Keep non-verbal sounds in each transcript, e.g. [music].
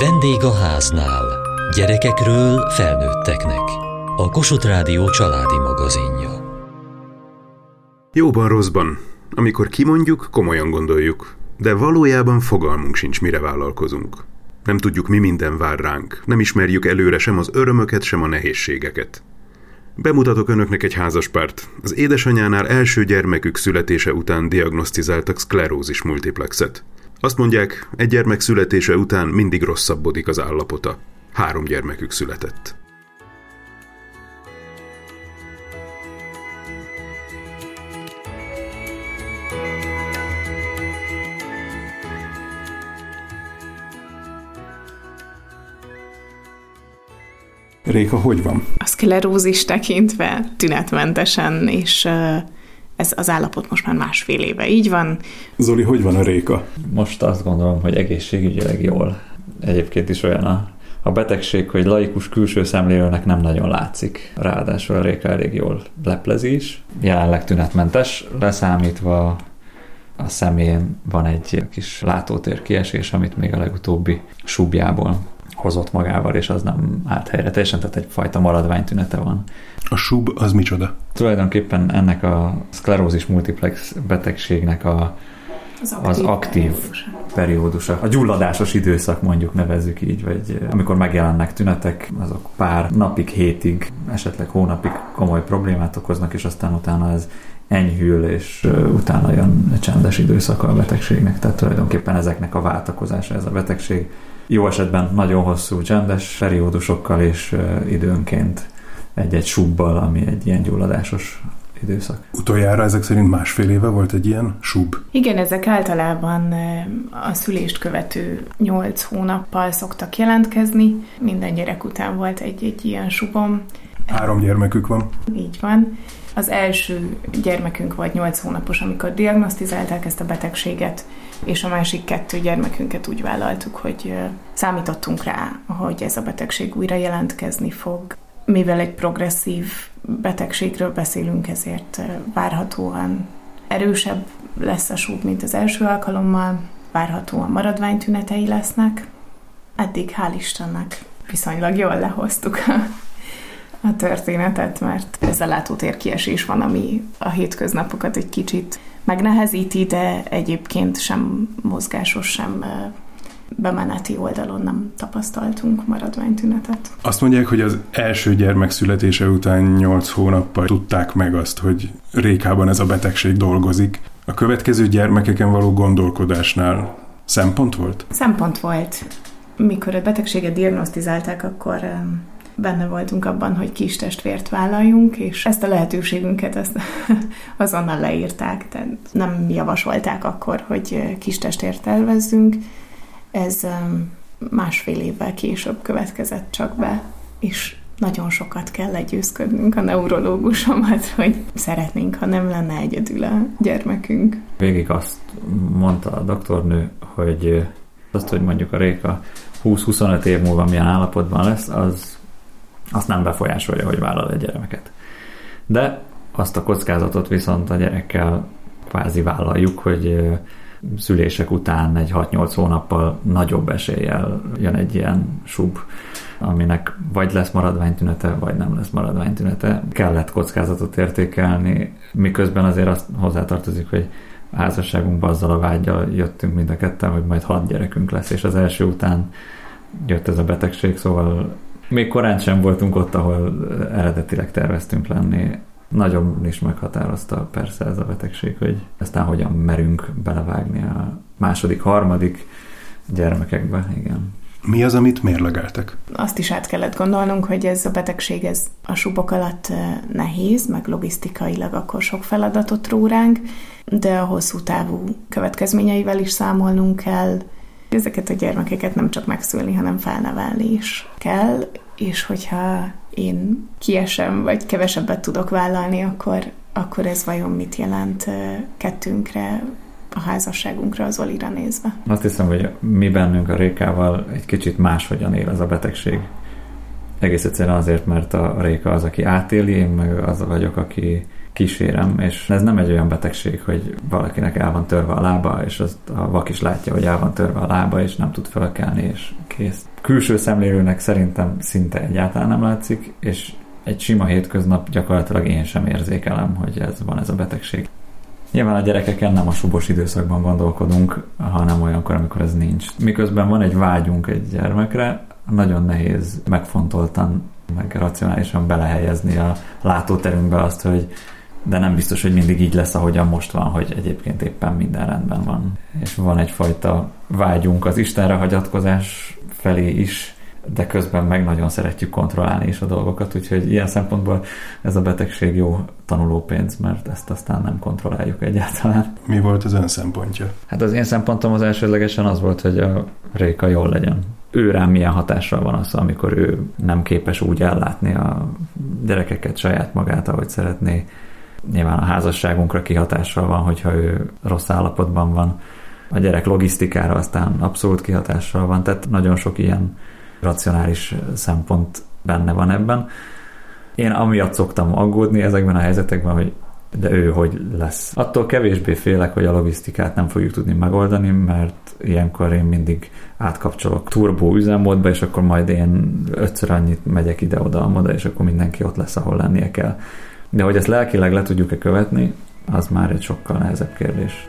Vendég a háznál. Gyerekekről felnőtteknek. A Kossuth Rádió családi magazinja. Jóban rosszban. Amikor kimondjuk, komolyan gondoljuk. De valójában fogalmunk sincs, mire vállalkozunk. Nem tudjuk, mi minden vár ránk. Nem ismerjük előre sem az örömöket, sem a nehézségeket. Bemutatok önöknek egy házaspárt. Az édesanyánál első gyermekük születése után diagnosztizáltak szklerózis multiplexet. Azt mondják, egy gyermek születése után mindig rosszabbodik az állapota. Három gyermekük született. Réka, hogy van? A szklerózis tekintve tünetmentesen, és ez az állapot most már másfél éve így van. Zoli, hogy van a Réka? Most azt gondolom, hogy egészségügyileg jól. Egyébként is olyan a, a betegség, hogy laikus külső szemlélőnek nem nagyon látszik. Ráadásul a Réka elég jól leplezi is. Jelenleg tünetmentes, leszámítva a szemén van egy kis látótér kiesés, amit még a legutóbbi subjából hozott magával, és az nem állt helyre teljesen, tehát egyfajta maradványtünete van. A sub az micsoda? Tulajdonképpen ennek a szklerózis multiplex betegségnek a, Az aktív, az aktív periódusa. periódusa. A gyulladásos időszak mondjuk nevezzük így, vagy amikor megjelennek tünetek, azok pár napig, hétig, esetleg hónapig komoly problémát okoznak, és aztán utána ez enyhül, és utána jön csendes időszaka a betegségnek. Tehát tulajdonképpen ezeknek a váltakozása ez a betegség jó esetben nagyon hosszú csendes periódusokkal és időnként egy-egy subbal, ami egy ilyen gyulladásos időszak. Utoljára ezek szerint másfél éve volt egy ilyen sub? Igen, ezek általában a szülést követő nyolc hónappal szoktak jelentkezni. Minden gyerek után volt egy-egy ilyen subom. Három gyermekük van? Így van. Az első gyermekünk volt 8 hónapos, amikor diagnosztizálták ezt a betegséget, és a másik kettő gyermekünket úgy vállaltuk, hogy számítottunk rá, hogy ez a betegség újra jelentkezni fog. Mivel egy progresszív betegségről beszélünk, ezért várhatóan erősebb lesz a súb, mint az első alkalommal, várhatóan maradványtünetei lesznek. Eddig hál' Istennek viszonylag jól lehoztuk [laughs] a, történetet, mert ez a látótér kiesés van, ami a hétköznapokat egy kicsit megnehezíti, de egyébként sem mozgásos, sem bemeneti oldalon nem tapasztaltunk maradványtünetet. Azt mondják, hogy az első gyermek születése után 8 hónappal tudták meg azt, hogy Rékában ez a betegség dolgozik. A következő gyermekeken való gondolkodásnál szempont volt? Szempont volt. Mikor a betegséget diagnosztizálták, akkor benne voltunk abban, hogy kis testvért vállaljunk, és ezt a lehetőségünket ezt [laughs] azonnal leírták, tehát nem javasolták akkor, hogy kis testvért tervezzünk. Ez másfél évvel később következett csak be, és nagyon sokat kell legyőzködnünk a neurológusomat, [laughs] hogy szeretnénk, ha nem lenne egyedül a gyermekünk. Végig azt mondta a doktornő, hogy azt, hogy mondjuk a Réka 20-25 év múlva milyen állapotban lesz, az azt nem befolyásolja, hogy vállal egy gyermeket. De azt a kockázatot viszont a gyerekkel kvázi vállaljuk, hogy szülések után egy 6-8 hónappal nagyobb eséllyel jön egy ilyen sub, aminek vagy lesz maradványtünete, vagy nem lesz maradványtünete. Kellett kockázatot értékelni, miközben azért azt hozzátartozik, hogy a házasságunkban azzal a vágyal jöttünk mind a ketten, hogy majd hat gyerekünk lesz, és az első után jött ez a betegség, szóval még korán sem voltunk ott, ahol eredetileg terveztünk lenni. Nagyon is meghatározta persze ez a betegség, hogy aztán hogyan merünk belevágni a második, harmadik gyermekekbe, igen. Mi az, amit mérlegeltek? Azt is át kellett gondolnunk, hogy ez a betegség ez a subok alatt nehéz, meg logisztikailag akkor sok feladatot ró ránk, de a hosszú távú következményeivel is számolnunk kell, Ezeket a gyermekeket nem csak megszülni, hanem felnevelni is kell, és hogyha én kiesem, vagy kevesebbet tudok vállalni, akkor, akkor ez vajon mit jelent kettőnkre, a házasságunkra, az Olira nézve. Azt hiszem, hogy mi bennünk a Rékával egy kicsit máshogyan él ez a betegség. Egész egyszerűen azért, mert a Réka az, aki átéli, én meg az vagyok, aki kísérem, és ez nem egy olyan betegség, hogy valakinek el van törve a lába, és azt a vak is látja, hogy el van törve a lába, és nem tud felkelni, és kész. Külső szemlélőnek szerintem szinte egyáltalán nem látszik, és egy sima hétköznap gyakorlatilag én sem érzékelem, hogy ez van ez a betegség. Nyilván a gyerekeken nem a subos időszakban gondolkodunk, hanem olyankor, amikor ez nincs. Miközben van egy vágyunk egy gyermekre, nagyon nehéz megfontoltan, meg racionálisan belehelyezni a látóterünkbe azt, hogy de nem biztos, hogy mindig így lesz, ahogyan most van, hogy egyébként éppen minden rendben van. És van egyfajta vágyunk az Istenre hagyatkozás felé is, de közben meg nagyon szeretjük kontrollálni is a dolgokat, úgyhogy ilyen szempontból ez a betegség jó tanulópénz, mert ezt aztán nem kontrolláljuk egyáltalán. Mi volt az ön szempontja? Hát az én szempontom az elsődlegesen az volt, hogy a Réka jól legyen. Ő rám milyen hatással van az, amikor ő nem képes úgy ellátni a gyerekeket, saját magát, ahogy szeretné. Nyilván a házasságunkra kihatással van, hogyha ő rossz állapotban van. A gyerek logisztikára aztán abszolút kihatással van, tehát nagyon sok ilyen racionális szempont benne van ebben. Én amiatt szoktam aggódni ezekben a helyzetekben, hogy de ő hogy lesz. Attól kevésbé félek, hogy a logisztikát nem fogjuk tudni megoldani, mert ilyenkor én mindig átkapcsolok turbó üzemmódba, és akkor majd én ötször annyit megyek ide-oda, és akkor mindenki ott lesz, ahol lennie kell. De hogy ezt lelkileg le tudjuk-e követni, az már egy sokkal nehezebb kérdés.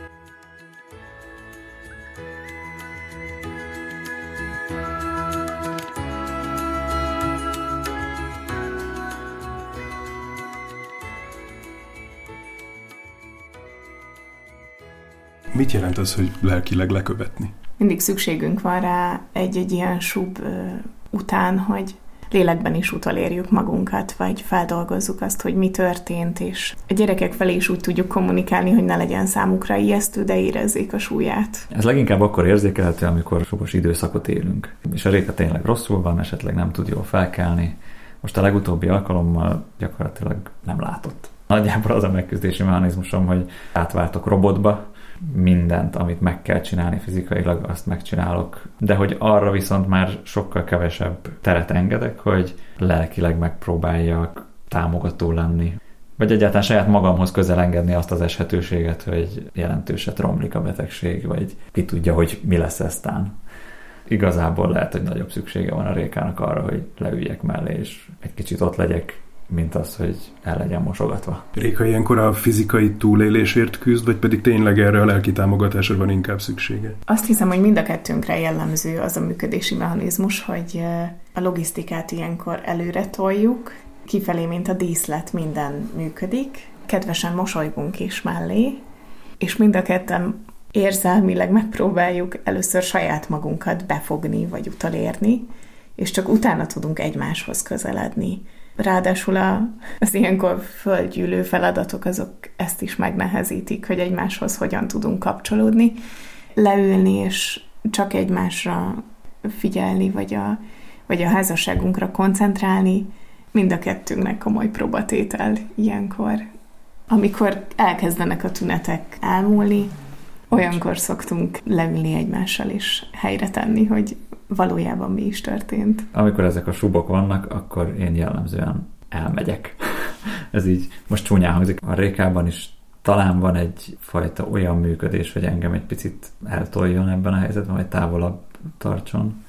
Mit jelent az, hogy lelkileg lekövetni? Mindig szükségünk van rá egy-egy ilyen sub után, hogy lélekben is utolérjük magunkat, vagy feldolgozzuk azt, hogy mi történt, és a gyerekek felé is úgy tudjuk kommunikálni, hogy ne legyen számukra ijesztő, de érezzék a súlyát. Ez leginkább akkor érzékelhető, amikor sokos időszakot élünk, és a réka tényleg rosszul van, esetleg nem tud jól felkelni. Most a legutóbbi alkalommal gyakorlatilag nem látott. Nagyjából az a megküzdési mechanizmusom, hogy átváltok robotba, mindent, amit meg kell csinálni fizikailag, azt megcsinálok. De hogy arra viszont már sokkal kevesebb teret engedek, hogy lelkileg megpróbáljak támogató lenni. Vagy egyáltalán saját magamhoz közel engedni azt az eshetőséget, hogy jelentőset romlik a betegség, vagy ki tudja, hogy mi lesz eztán. Igazából lehet, hogy nagyobb szüksége van a rékának arra, hogy leüljek mellé, és egy kicsit ott legyek mint az, hogy el legyen mosogatva. Réka ilyenkor a fizikai túlélésért küzd, vagy pedig tényleg erre a lelki támogatásra van inkább szüksége? Azt hiszem, hogy mind a kettőnkre jellemző az a működési mechanizmus, hogy a logisztikát ilyenkor előre toljuk, kifelé, mint a díszlet, minden működik, kedvesen mosolygunk is mellé, és mind a ketten érzelmileg megpróbáljuk először saját magunkat befogni, vagy utalérni, és csak utána tudunk egymáshoz közeledni. Ráadásul a, az ilyenkor földgyűlő feladatok azok ezt is megnehezítik, hogy egymáshoz hogyan tudunk kapcsolódni. Leülni és csak egymásra figyelni, vagy a, vagy a házasságunkra koncentrálni, mind a kettőnknek komoly próbatétel ilyenkor. Amikor elkezdenek a tünetek elmúlni, olyankor szoktunk leülni egymással és helyre tenni, hogy valójában mi is történt. Amikor ezek a subok vannak, akkor én jellemzően elmegyek. [laughs] Ez így most csúnyán hangzik. A rékában is talán van egyfajta olyan működés, hogy engem egy picit eltoljon ebben a helyzetben, vagy távolabb tartson.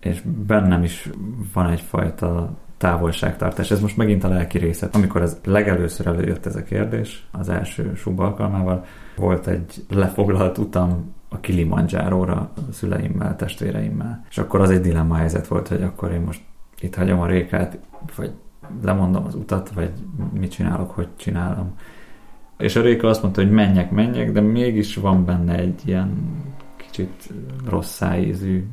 És bennem is van egyfajta távolságtartás. Ez most megint a lelki részet. Amikor ez legelőször előjött ez a kérdés, az első sub alkalmával, volt egy lefoglalt utam a Kilimanjáróra a szüleimmel, testvéreimmel. És akkor az egy dilemma helyzet volt, hogy akkor én most itt hagyom a rékát, vagy lemondom az utat, vagy mit csinálok, hogy csinálom. És a Réka azt mondta, hogy menjek, menjek, de mégis van benne egy ilyen kicsit rossz szájízű,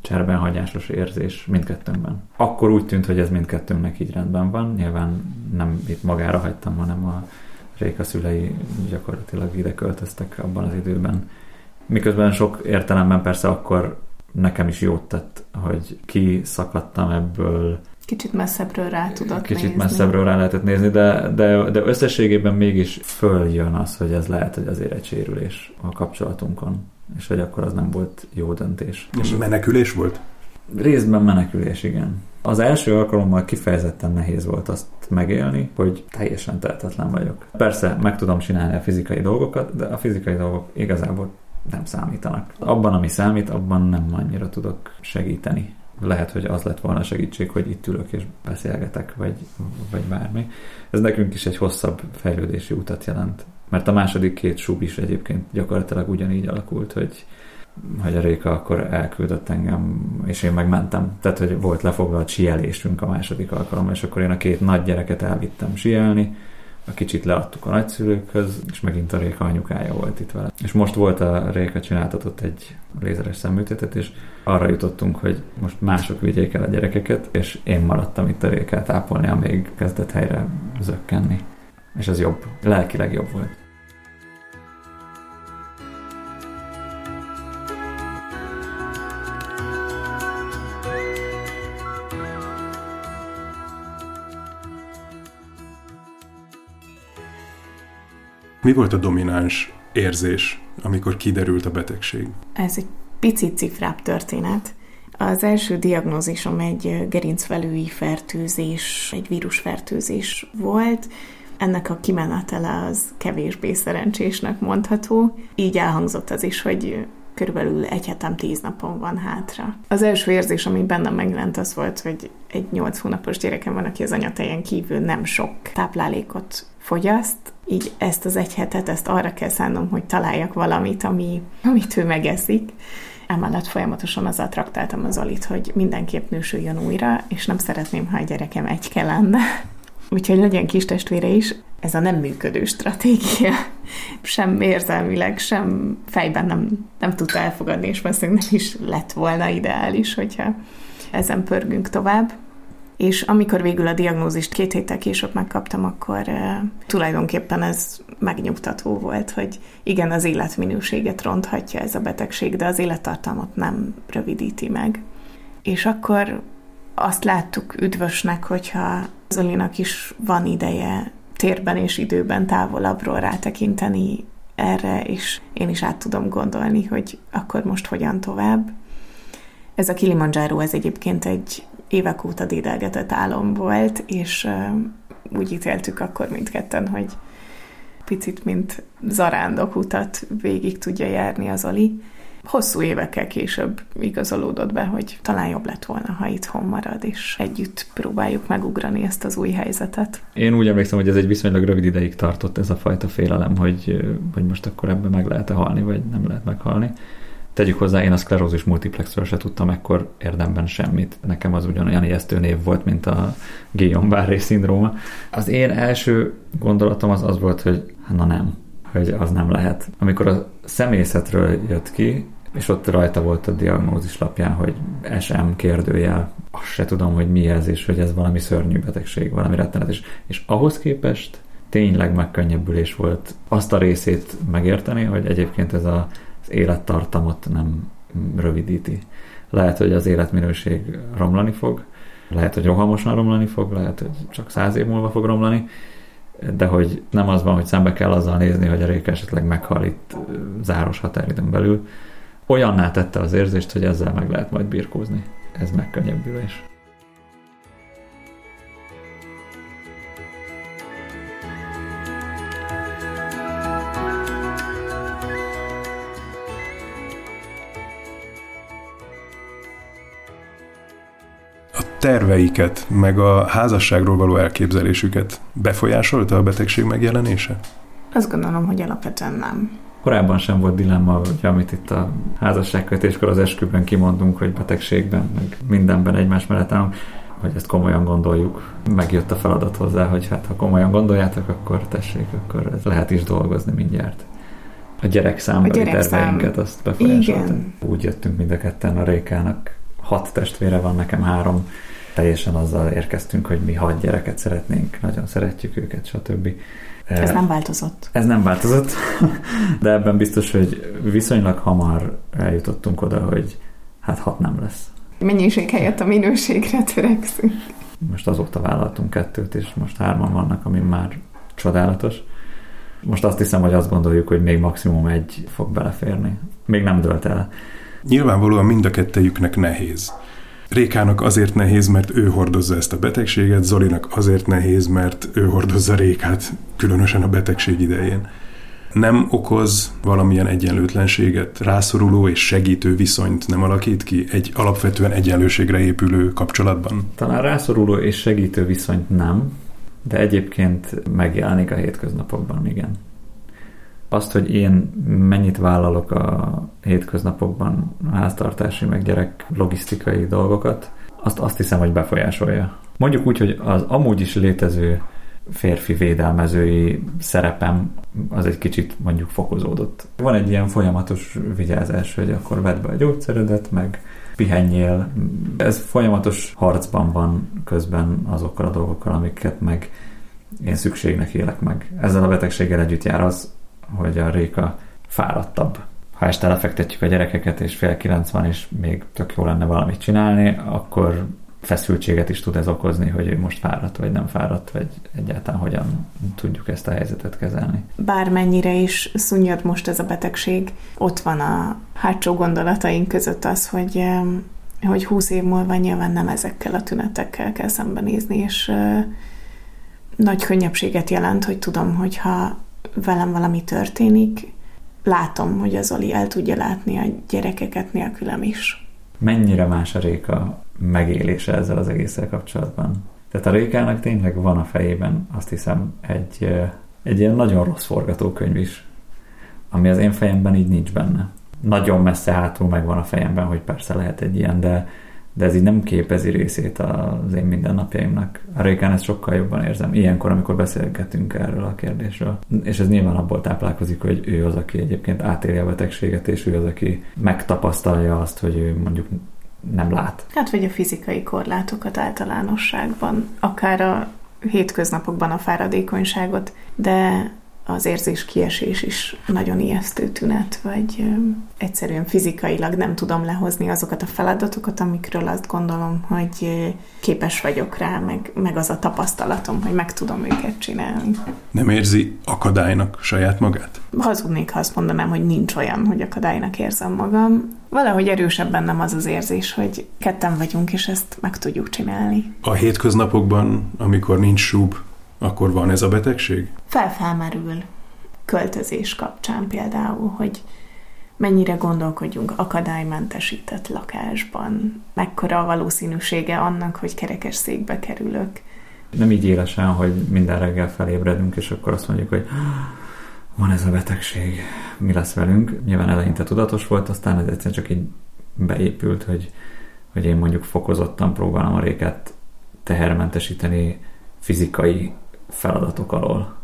cserbenhagyásos érzés mindkettőnkben. Akkor úgy tűnt, hogy ez mindkettőnknek így rendben van. Nyilván nem itt magára hagytam, hanem a Réka szülei gyakorlatilag ide költöztek abban az időben. Miközben sok értelemben persze akkor nekem is jót tett, hogy kiszakadtam ebből. Kicsit messzebbről rá tudott Kicsit nézni. messzebbről rá lehetett nézni, de, de, de összességében mégis följön az, hogy ez lehet, hogy azért egy sérülés a kapcsolatunkon, és hogy akkor az nem volt jó döntés. És menekülés volt? Részben menekülés, igen. Az első alkalommal kifejezetten nehéz volt azt megélni, hogy teljesen tehetetlen vagyok. Persze meg tudom csinálni a fizikai dolgokat, de a fizikai dolgok igazából nem számítanak. Abban, ami számít, abban nem annyira tudok segíteni. Lehet, hogy az lett volna a segítség, hogy itt ülök és beszélgetek, vagy, vagy bármi. Ez nekünk is egy hosszabb fejlődési utat jelent. Mert a második két sub is egyébként gyakorlatilag ugyanígy alakult, hogy hogy a Réka akkor elküldött engem, és én megmentem. Tehát, hogy volt lefoglalt sielésünk a második alkalommal, és akkor én a két nagy gyereket elvittem sielni, a kicsit leadtuk a nagyszülőkhöz, és megint a Réka anyukája volt itt vele. És most volt a Réka csináltatott egy lézeres szemműtétet, és arra jutottunk, hogy most mások vigyék el a gyerekeket, és én maradtam itt a Rékát ápolni, amíg kezdett helyre zökkenni. És ez jobb, lelkileg jobb volt. Mi volt a domináns érzés, amikor kiderült a betegség? Ez egy picit cifrább történet. Az első diagnózisom egy gerincvelői fertőzés, egy vírusfertőzés volt. Ennek a kimenetele az kevésbé szerencsésnek mondható. Így elhangzott az is, hogy körülbelül egy hetem tíz napon van hátra. Az első érzés, ami bennem megjelent, az volt, hogy egy nyolc hónapos gyerekem van, aki az anyatejen kívül nem sok táplálékot fogyaszt, így ezt az egy hetet, ezt arra kell szánnom, hogy találjak valamit, ami, amit ő megeszik. Emellett folyamatosan azzal traktáltam az Alit, hogy mindenképp nősüljön újra, és nem szeretném, ha a gyerekem egy lenne. Úgyhogy legyen kis testvére is, ez a nem működő stratégia. Sem érzelmileg, sem fejben nem, nem tudta elfogadni, és valószínűleg nem is lett volna ideális, hogyha ezen pörgünk tovább. És amikor végül a diagnózist két héttel később megkaptam, akkor uh, tulajdonképpen ez megnyugtató volt, hogy igen, az életminőséget ronthatja ez a betegség, de az élettartalmat nem rövidíti meg. És akkor azt láttuk üdvösnek, hogyha Zolinak is van ideje térben és időben távolabbról rátekinteni erre, és én is át tudom gondolni, hogy akkor most hogyan tovább. Ez a Kilimanjaro, ez egyébként egy évek óta dédelgetett álom volt, és úgy ítéltük akkor mindketten, hogy picit, mint zarándok utat végig tudja járni az Oli. Hosszú évekkel később igazolódott be, hogy talán jobb lett volna, ha itthon marad, és együtt próbáljuk megugrani ezt az új helyzetet. Én úgy emlékszem, hogy ez egy viszonylag rövid ideig tartott ez a fajta félelem, hogy, hogy most akkor ebben meg lehet-e halni, vagy nem lehet meghalni. Tegyük hozzá, én a szklerózis multiplexről se tudtam ekkor érdemben semmit. Nekem az ugyanolyan ijesztő név volt, mint a Guillain-Barré szindróma. Az én első gondolatom az az volt, hogy na nem, hogy az nem lehet. Amikor a szemészetről jött ki, és ott rajta volt a diagnózis lapján, hogy SM kérdőjel, azt se tudom, hogy mi ez, és hogy ez valami szörnyű betegség, valami rettenetes. És ahhoz képest tényleg megkönnyebbülés volt azt a részét megérteni, hogy egyébként ez a az élettartamot nem rövidíti. Lehet, hogy az életminőség romlani fog, lehet, hogy rohamosan romlani fog, lehet, hogy csak száz év múlva fog romlani, de hogy nem az van, hogy szembe kell azzal nézni, hogy a réka esetleg meghal itt záros határidőn belül. Olyanná tette az érzést, hogy ezzel meg lehet majd birkózni. Ez megkönnyebbülés. terveiket, meg a házasságról való elképzelésüket befolyásolta a betegség megjelenése? Azt gondolom, hogy alapvetően nem. Korábban sem volt dilemma, hogy amit itt a házasságkötéskor az esküben kimondunk, hogy betegségben, meg mindenben egymás mellett állunk, hogy ezt komolyan gondoljuk. Megjött a feladat hozzá, hogy hát ha komolyan gondoljátok, akkor tessék, akkor ez lehet is dolgozni mindjárt. A gyerek számbeli terveinket azt befolyásolta. Úgy jöttünk mind a ketten a Rékának. Hat testvére van, nekem három teljesen azzal érkeztünk, hogy mi hat gyereket szeretnénk, nagyon szeretjük őket, stb. Ez nem változott. Ez nem változott, [laughs] de ebben biztos, hogy viszonylag hamar eljutottunk oda, hogy hát hat nem lesz. Mennyiség helyett a minőségre törekszünk. Most azóta vállaltunk kettőt, és most hárman vannak, ami már csodálatos. Most azt hiszem, hogy azt gondoljuk, hogy még maximum egy fog beleférni. Még nem dölt el. Nyilvánvalóan mind a kettejüknek nehéz. Rékának azért nehéz, mert ő hordozza ezt a betegséget, Zolinak azért nehéz, mert ő hordozza Rékát, különösen a betegség idején. Nem okoz valamilyen egyenlőtlenséget, rászoruló és segítő viszonyt nem alakít ki egy alapvetően egyenlőségre épülő kapcsolatban? Talán rászoruló és segítő viszonyt nem, de egyébként megjelenik a hétköznapokban, igen. Azt, hogy én mennyit vállalok a hétköznapokban háztartási meg gyerek logisztikai dolgokat, azt, azt hiszem, hogy befolyásolja. Mondjuk úgy, hogy az amúgy is létező férfi védelmezői szerepem az egy kicsit mondjuk fokozódott. Van egy ilyen folyamatos vigyázás, hogy akkor vedd be a gyógyszeredet, meg pihenjél. Ez folyamatos harcban van közben azokkal a dolgokkal, amiket meg én szükségnek élek meg. Ezzel a betegséggel együtt jár az, hogy a Réka fáradtabb. Ha este lefektetjük a gyerekeket, és fél kilenc van, és még tök jó lenne valamit csinálni, akkor feszültséget is tud ez okozni, hogy most fáradt, vagy nem fáradt, vagy egyáltalán hogyan tudjuk ezt a helyzetet kezelni. Bármennyire is szunnyad most ez a betegség, ott van a hátsó gondolataink között az, hogy hogy húsz év múlva nyilván nem ezekkel a tünetekkel kell szembenézni, és nagy könnyebbséget jelent, hogy tudom, hogy ha velem valami történik, látom, hogy az Oli el tudja látni a gyerekeket nélkülem is. Mennyire más a Réka megélése ezzel az egésszel kapcsolatban? Tehát a Rékának tényleg van a fejében, azt hiszem, egy, egy ilyen nagyon rossz forgatókönyv is, ami az én fejemben így nincs benne. Nagyon messze hátul megvan a fejemben, hogy persze lehet egy ilyen, de de ez így nem képezi részét az én mindennapjaimnak. A Rékán ezt sokkal jobban érzem. Ilyenkor, amikor beszélgetünk erről a kérdésről. És ez nyilván abból táplálkozik, hogy ő az, aki egyébként átéli a betegséget, és ő az, aki megtapasztalja azt, hogy ő mondjuk nem lát. Hát vagy a fizikai korlátokat általánosságban, akár a hétköznapokban a fáradékonyságot, de az érzés kiesés is nagyon ijesztő tünet, vagy egyszerűen fizikailag nem tudom lehozni azokat a feladatokat, amikről azt gondolom, hogy képes vagyok rá, meg, meg az a tapasztalatom, hogy meg tudom őket csinálni. Nem érzi akadálynak saját magát? Hazudnék, ha azt mondanám, hogy nincs olyan, hogy akadálynak érzem magam. Valahogy erősebb bennem az az érzés, hogy ketten vagyunk, és ezt meg tudjuk csinálni. A hétköznapokban, amikor nincs súb, akkor van ez a betegség? Felfelmerül költözés kapcsán például, hogy mennyire gondolkodjunk akadálymentesített lakásban, mekkora a valószínűsége annak, hogy kerekes székbe kerülök. Nem így élesen, hogy minden reggel felébredünk, és akkor azt mondjuk, hogy van ez a betegség, mi lesz velünk. Nyilván eleinte tudatos volt, aztán ez egyszerűen csak így beépült, hogy, hogy én mondjuk fokozottan próbálom a réket tehermentesíteni fizikai feladatok alól.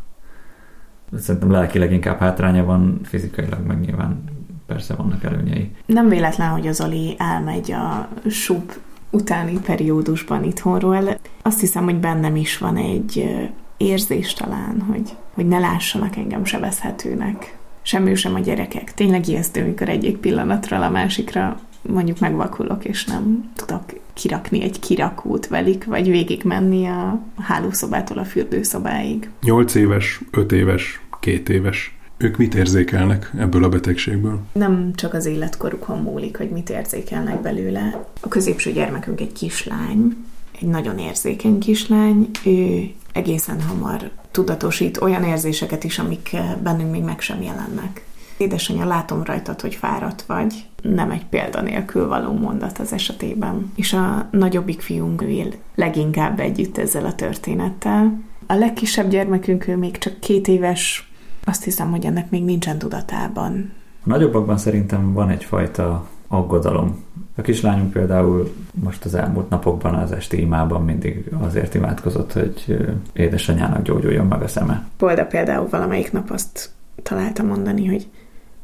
Szerintem lelkileg inkább hátránya van, fizikailag meg nyilván persze vannak előnyei. Nem véletlen, hogy az Oli elmegy a sub utáni periódusban itthonról. Azt hiszem, hogy bennem is van egy érzés talán, hogy, hogy ne lássanak engem sebezhetőnek. Sem ő, sem a gyerekek. Tényleg ijesztő, amikor egyik pillanatról a másikra mondjuk megvakulok, és nem tudok kirakni egy kirakót velük, vagy végig menni a hálószobától a fürdőszobáig. 8 éves, 5 éves, 2 éves. Ők mit érzékelnek ebből a betegségből? Nem csak az életkorukon múlik, hogy mit érzékelnek belőle. A középső gyermekünk egy kislány, egy nagyon érzékeny kislány, ő egészen hamar tudatosít olyan érzéseket is, amik bennünk még meg sem jelennek. Édesanyja, látom rajtad, hogy fáradt vagy. Nem egy példa nélkül való mondat az esetében. És a nagyobbik fiunk él leginkább együtt ezzel a történettel. A legkisebb gyermekünk ő még csak két éves, azt hiszem, hogy ennek még nincsen tudatában. A nagyobbakban szerintem van egyfajta aggodalom. A kislányunk például most az elmúlt napokban az esti imában mindig azért imádkozott, hogy édesanyának gyógyuljon meg a szeme. Polda például valamelyik nap azt találta mondani, hogy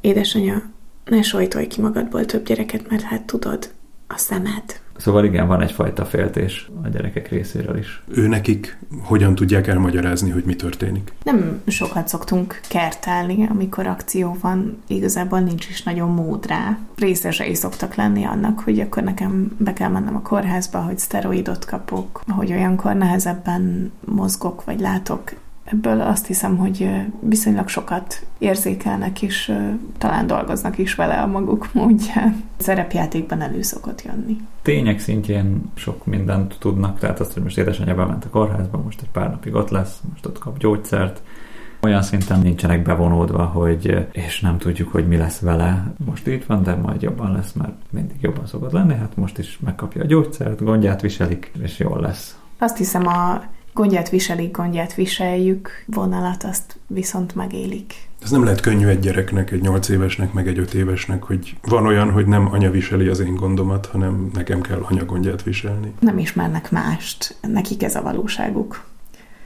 Édesanya, ne sajtolj ki magadból több gyereket, mert hát tudod, a szemed. Szóval igen, van egyfajta féltés a gyerekek részéről is. Ő nekik hogyan tudják elmagyarázni, hogy mi történik? Nem sokat szoktunk kertálni, amikor akció van, igazából nincs is nagyon mód rá. Részesei szoktak lenni annak, hogy akkor nekem be kell mennem a kórházba, hogy szteroidot kapok, hogy olyankor nehezebben mozgok vagy látok ebből azt hiszem, hogy viszonylag sokat érzékelnek, és talán dolgoznak is vele a maguk módján. Szerepjátékban elő szokott jönni. Tények szintjén sok mindent tudnak, tehát azt, hogy most édesanyja bement a kórházba, most egy pár napig ott lesz, most ott kap gyógyszert, olyan szinten nincsenek bevonódva, hogy és nem tudjuk, hogy mi lesz vele. Most itt van, de majd jobban lesz, mert mindig jobban szokott lenni, hát most is megkapja a gyógyszert, gondját viselik, és jól lesz. Azt hiszem a gondját viselik, gondját viseljük vonalat, azt viszont megélik. Ez nem lehet könnyű egy gyereknek, egy nyolc évesnek, meg egy öt évesnek, hogy van olyan, hogy nem anya viseli az én gondomat, hanem nekem kell anya gondját viselni. Nem ismernek mást, nekik ez a valóságuk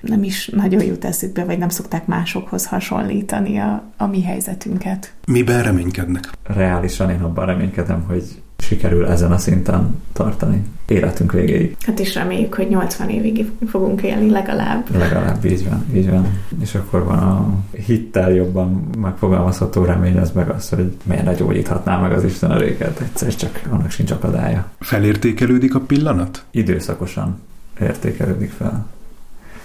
nem is nagyon jut eszükbe, vagy nem szokták másokhoz hasonlítani a, a mi helyzetünket. Miben reménykednek? Reálisan én abban reménykedem, hogy sikerül ezen a szinten tartani életünk végéig. Hát is reméljük, hogy 80 évig fogunk élni legalább. Legalább, így van, így van. És akkor van a hittel jobban megfogalmazható remény, az meg az, hogy miért ne gyógyíthatná meg az Isten a réket, egyszer csak annak sincs akadálya. Felértékelődik a pillanat? Időszakosan értékelődik fel.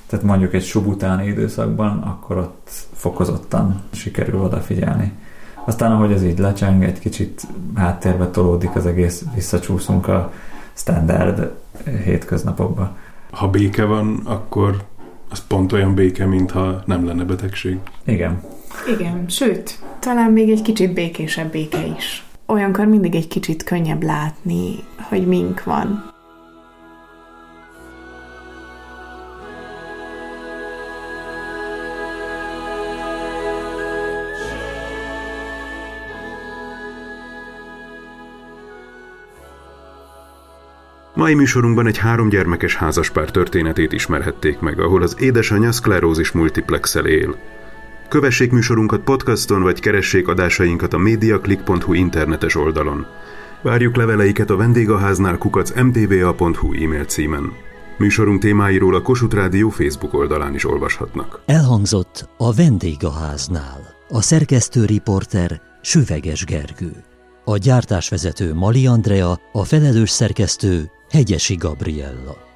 Tehát mondjuk egy subutáni időszakban, akkor ott fokozottan sikerül odafigyelni. Aztán, ahogy ez így lecseng, egy kicsit háttérbe tolódik az egész, visszacsúszunk a standard hétköznapokba. Ha béke van, akkor az pont olyan béke, mintha nem lenne betegség. Igen. Igen, sőt, talán még egy kicsit békésebb béke is. Olyankor mindig egy kicsit könnyebb látni, hogy mink van. Mai műsorunkban egy három gyermekes házaspár történetét ismerhették meg, ahol az édesanyja szklerózis multiplexel él. Kövessék műsorunkat podcaston, vagy keressék adásainkat a mediaclick.hu internetes oldalon. Várjuk leveleiket a vendégháznál kukac mtva.hu e-mail címen. Műsorunk témáiról a Kossuth Rádió Facebook oldalán is olvashatnak. Elhangzott a vendégháznál. A szerkesztő riporter Süveges Gergő. A gyártásvezető Mali Andrea, a felelős szerkesztő Hegyesi Gabriella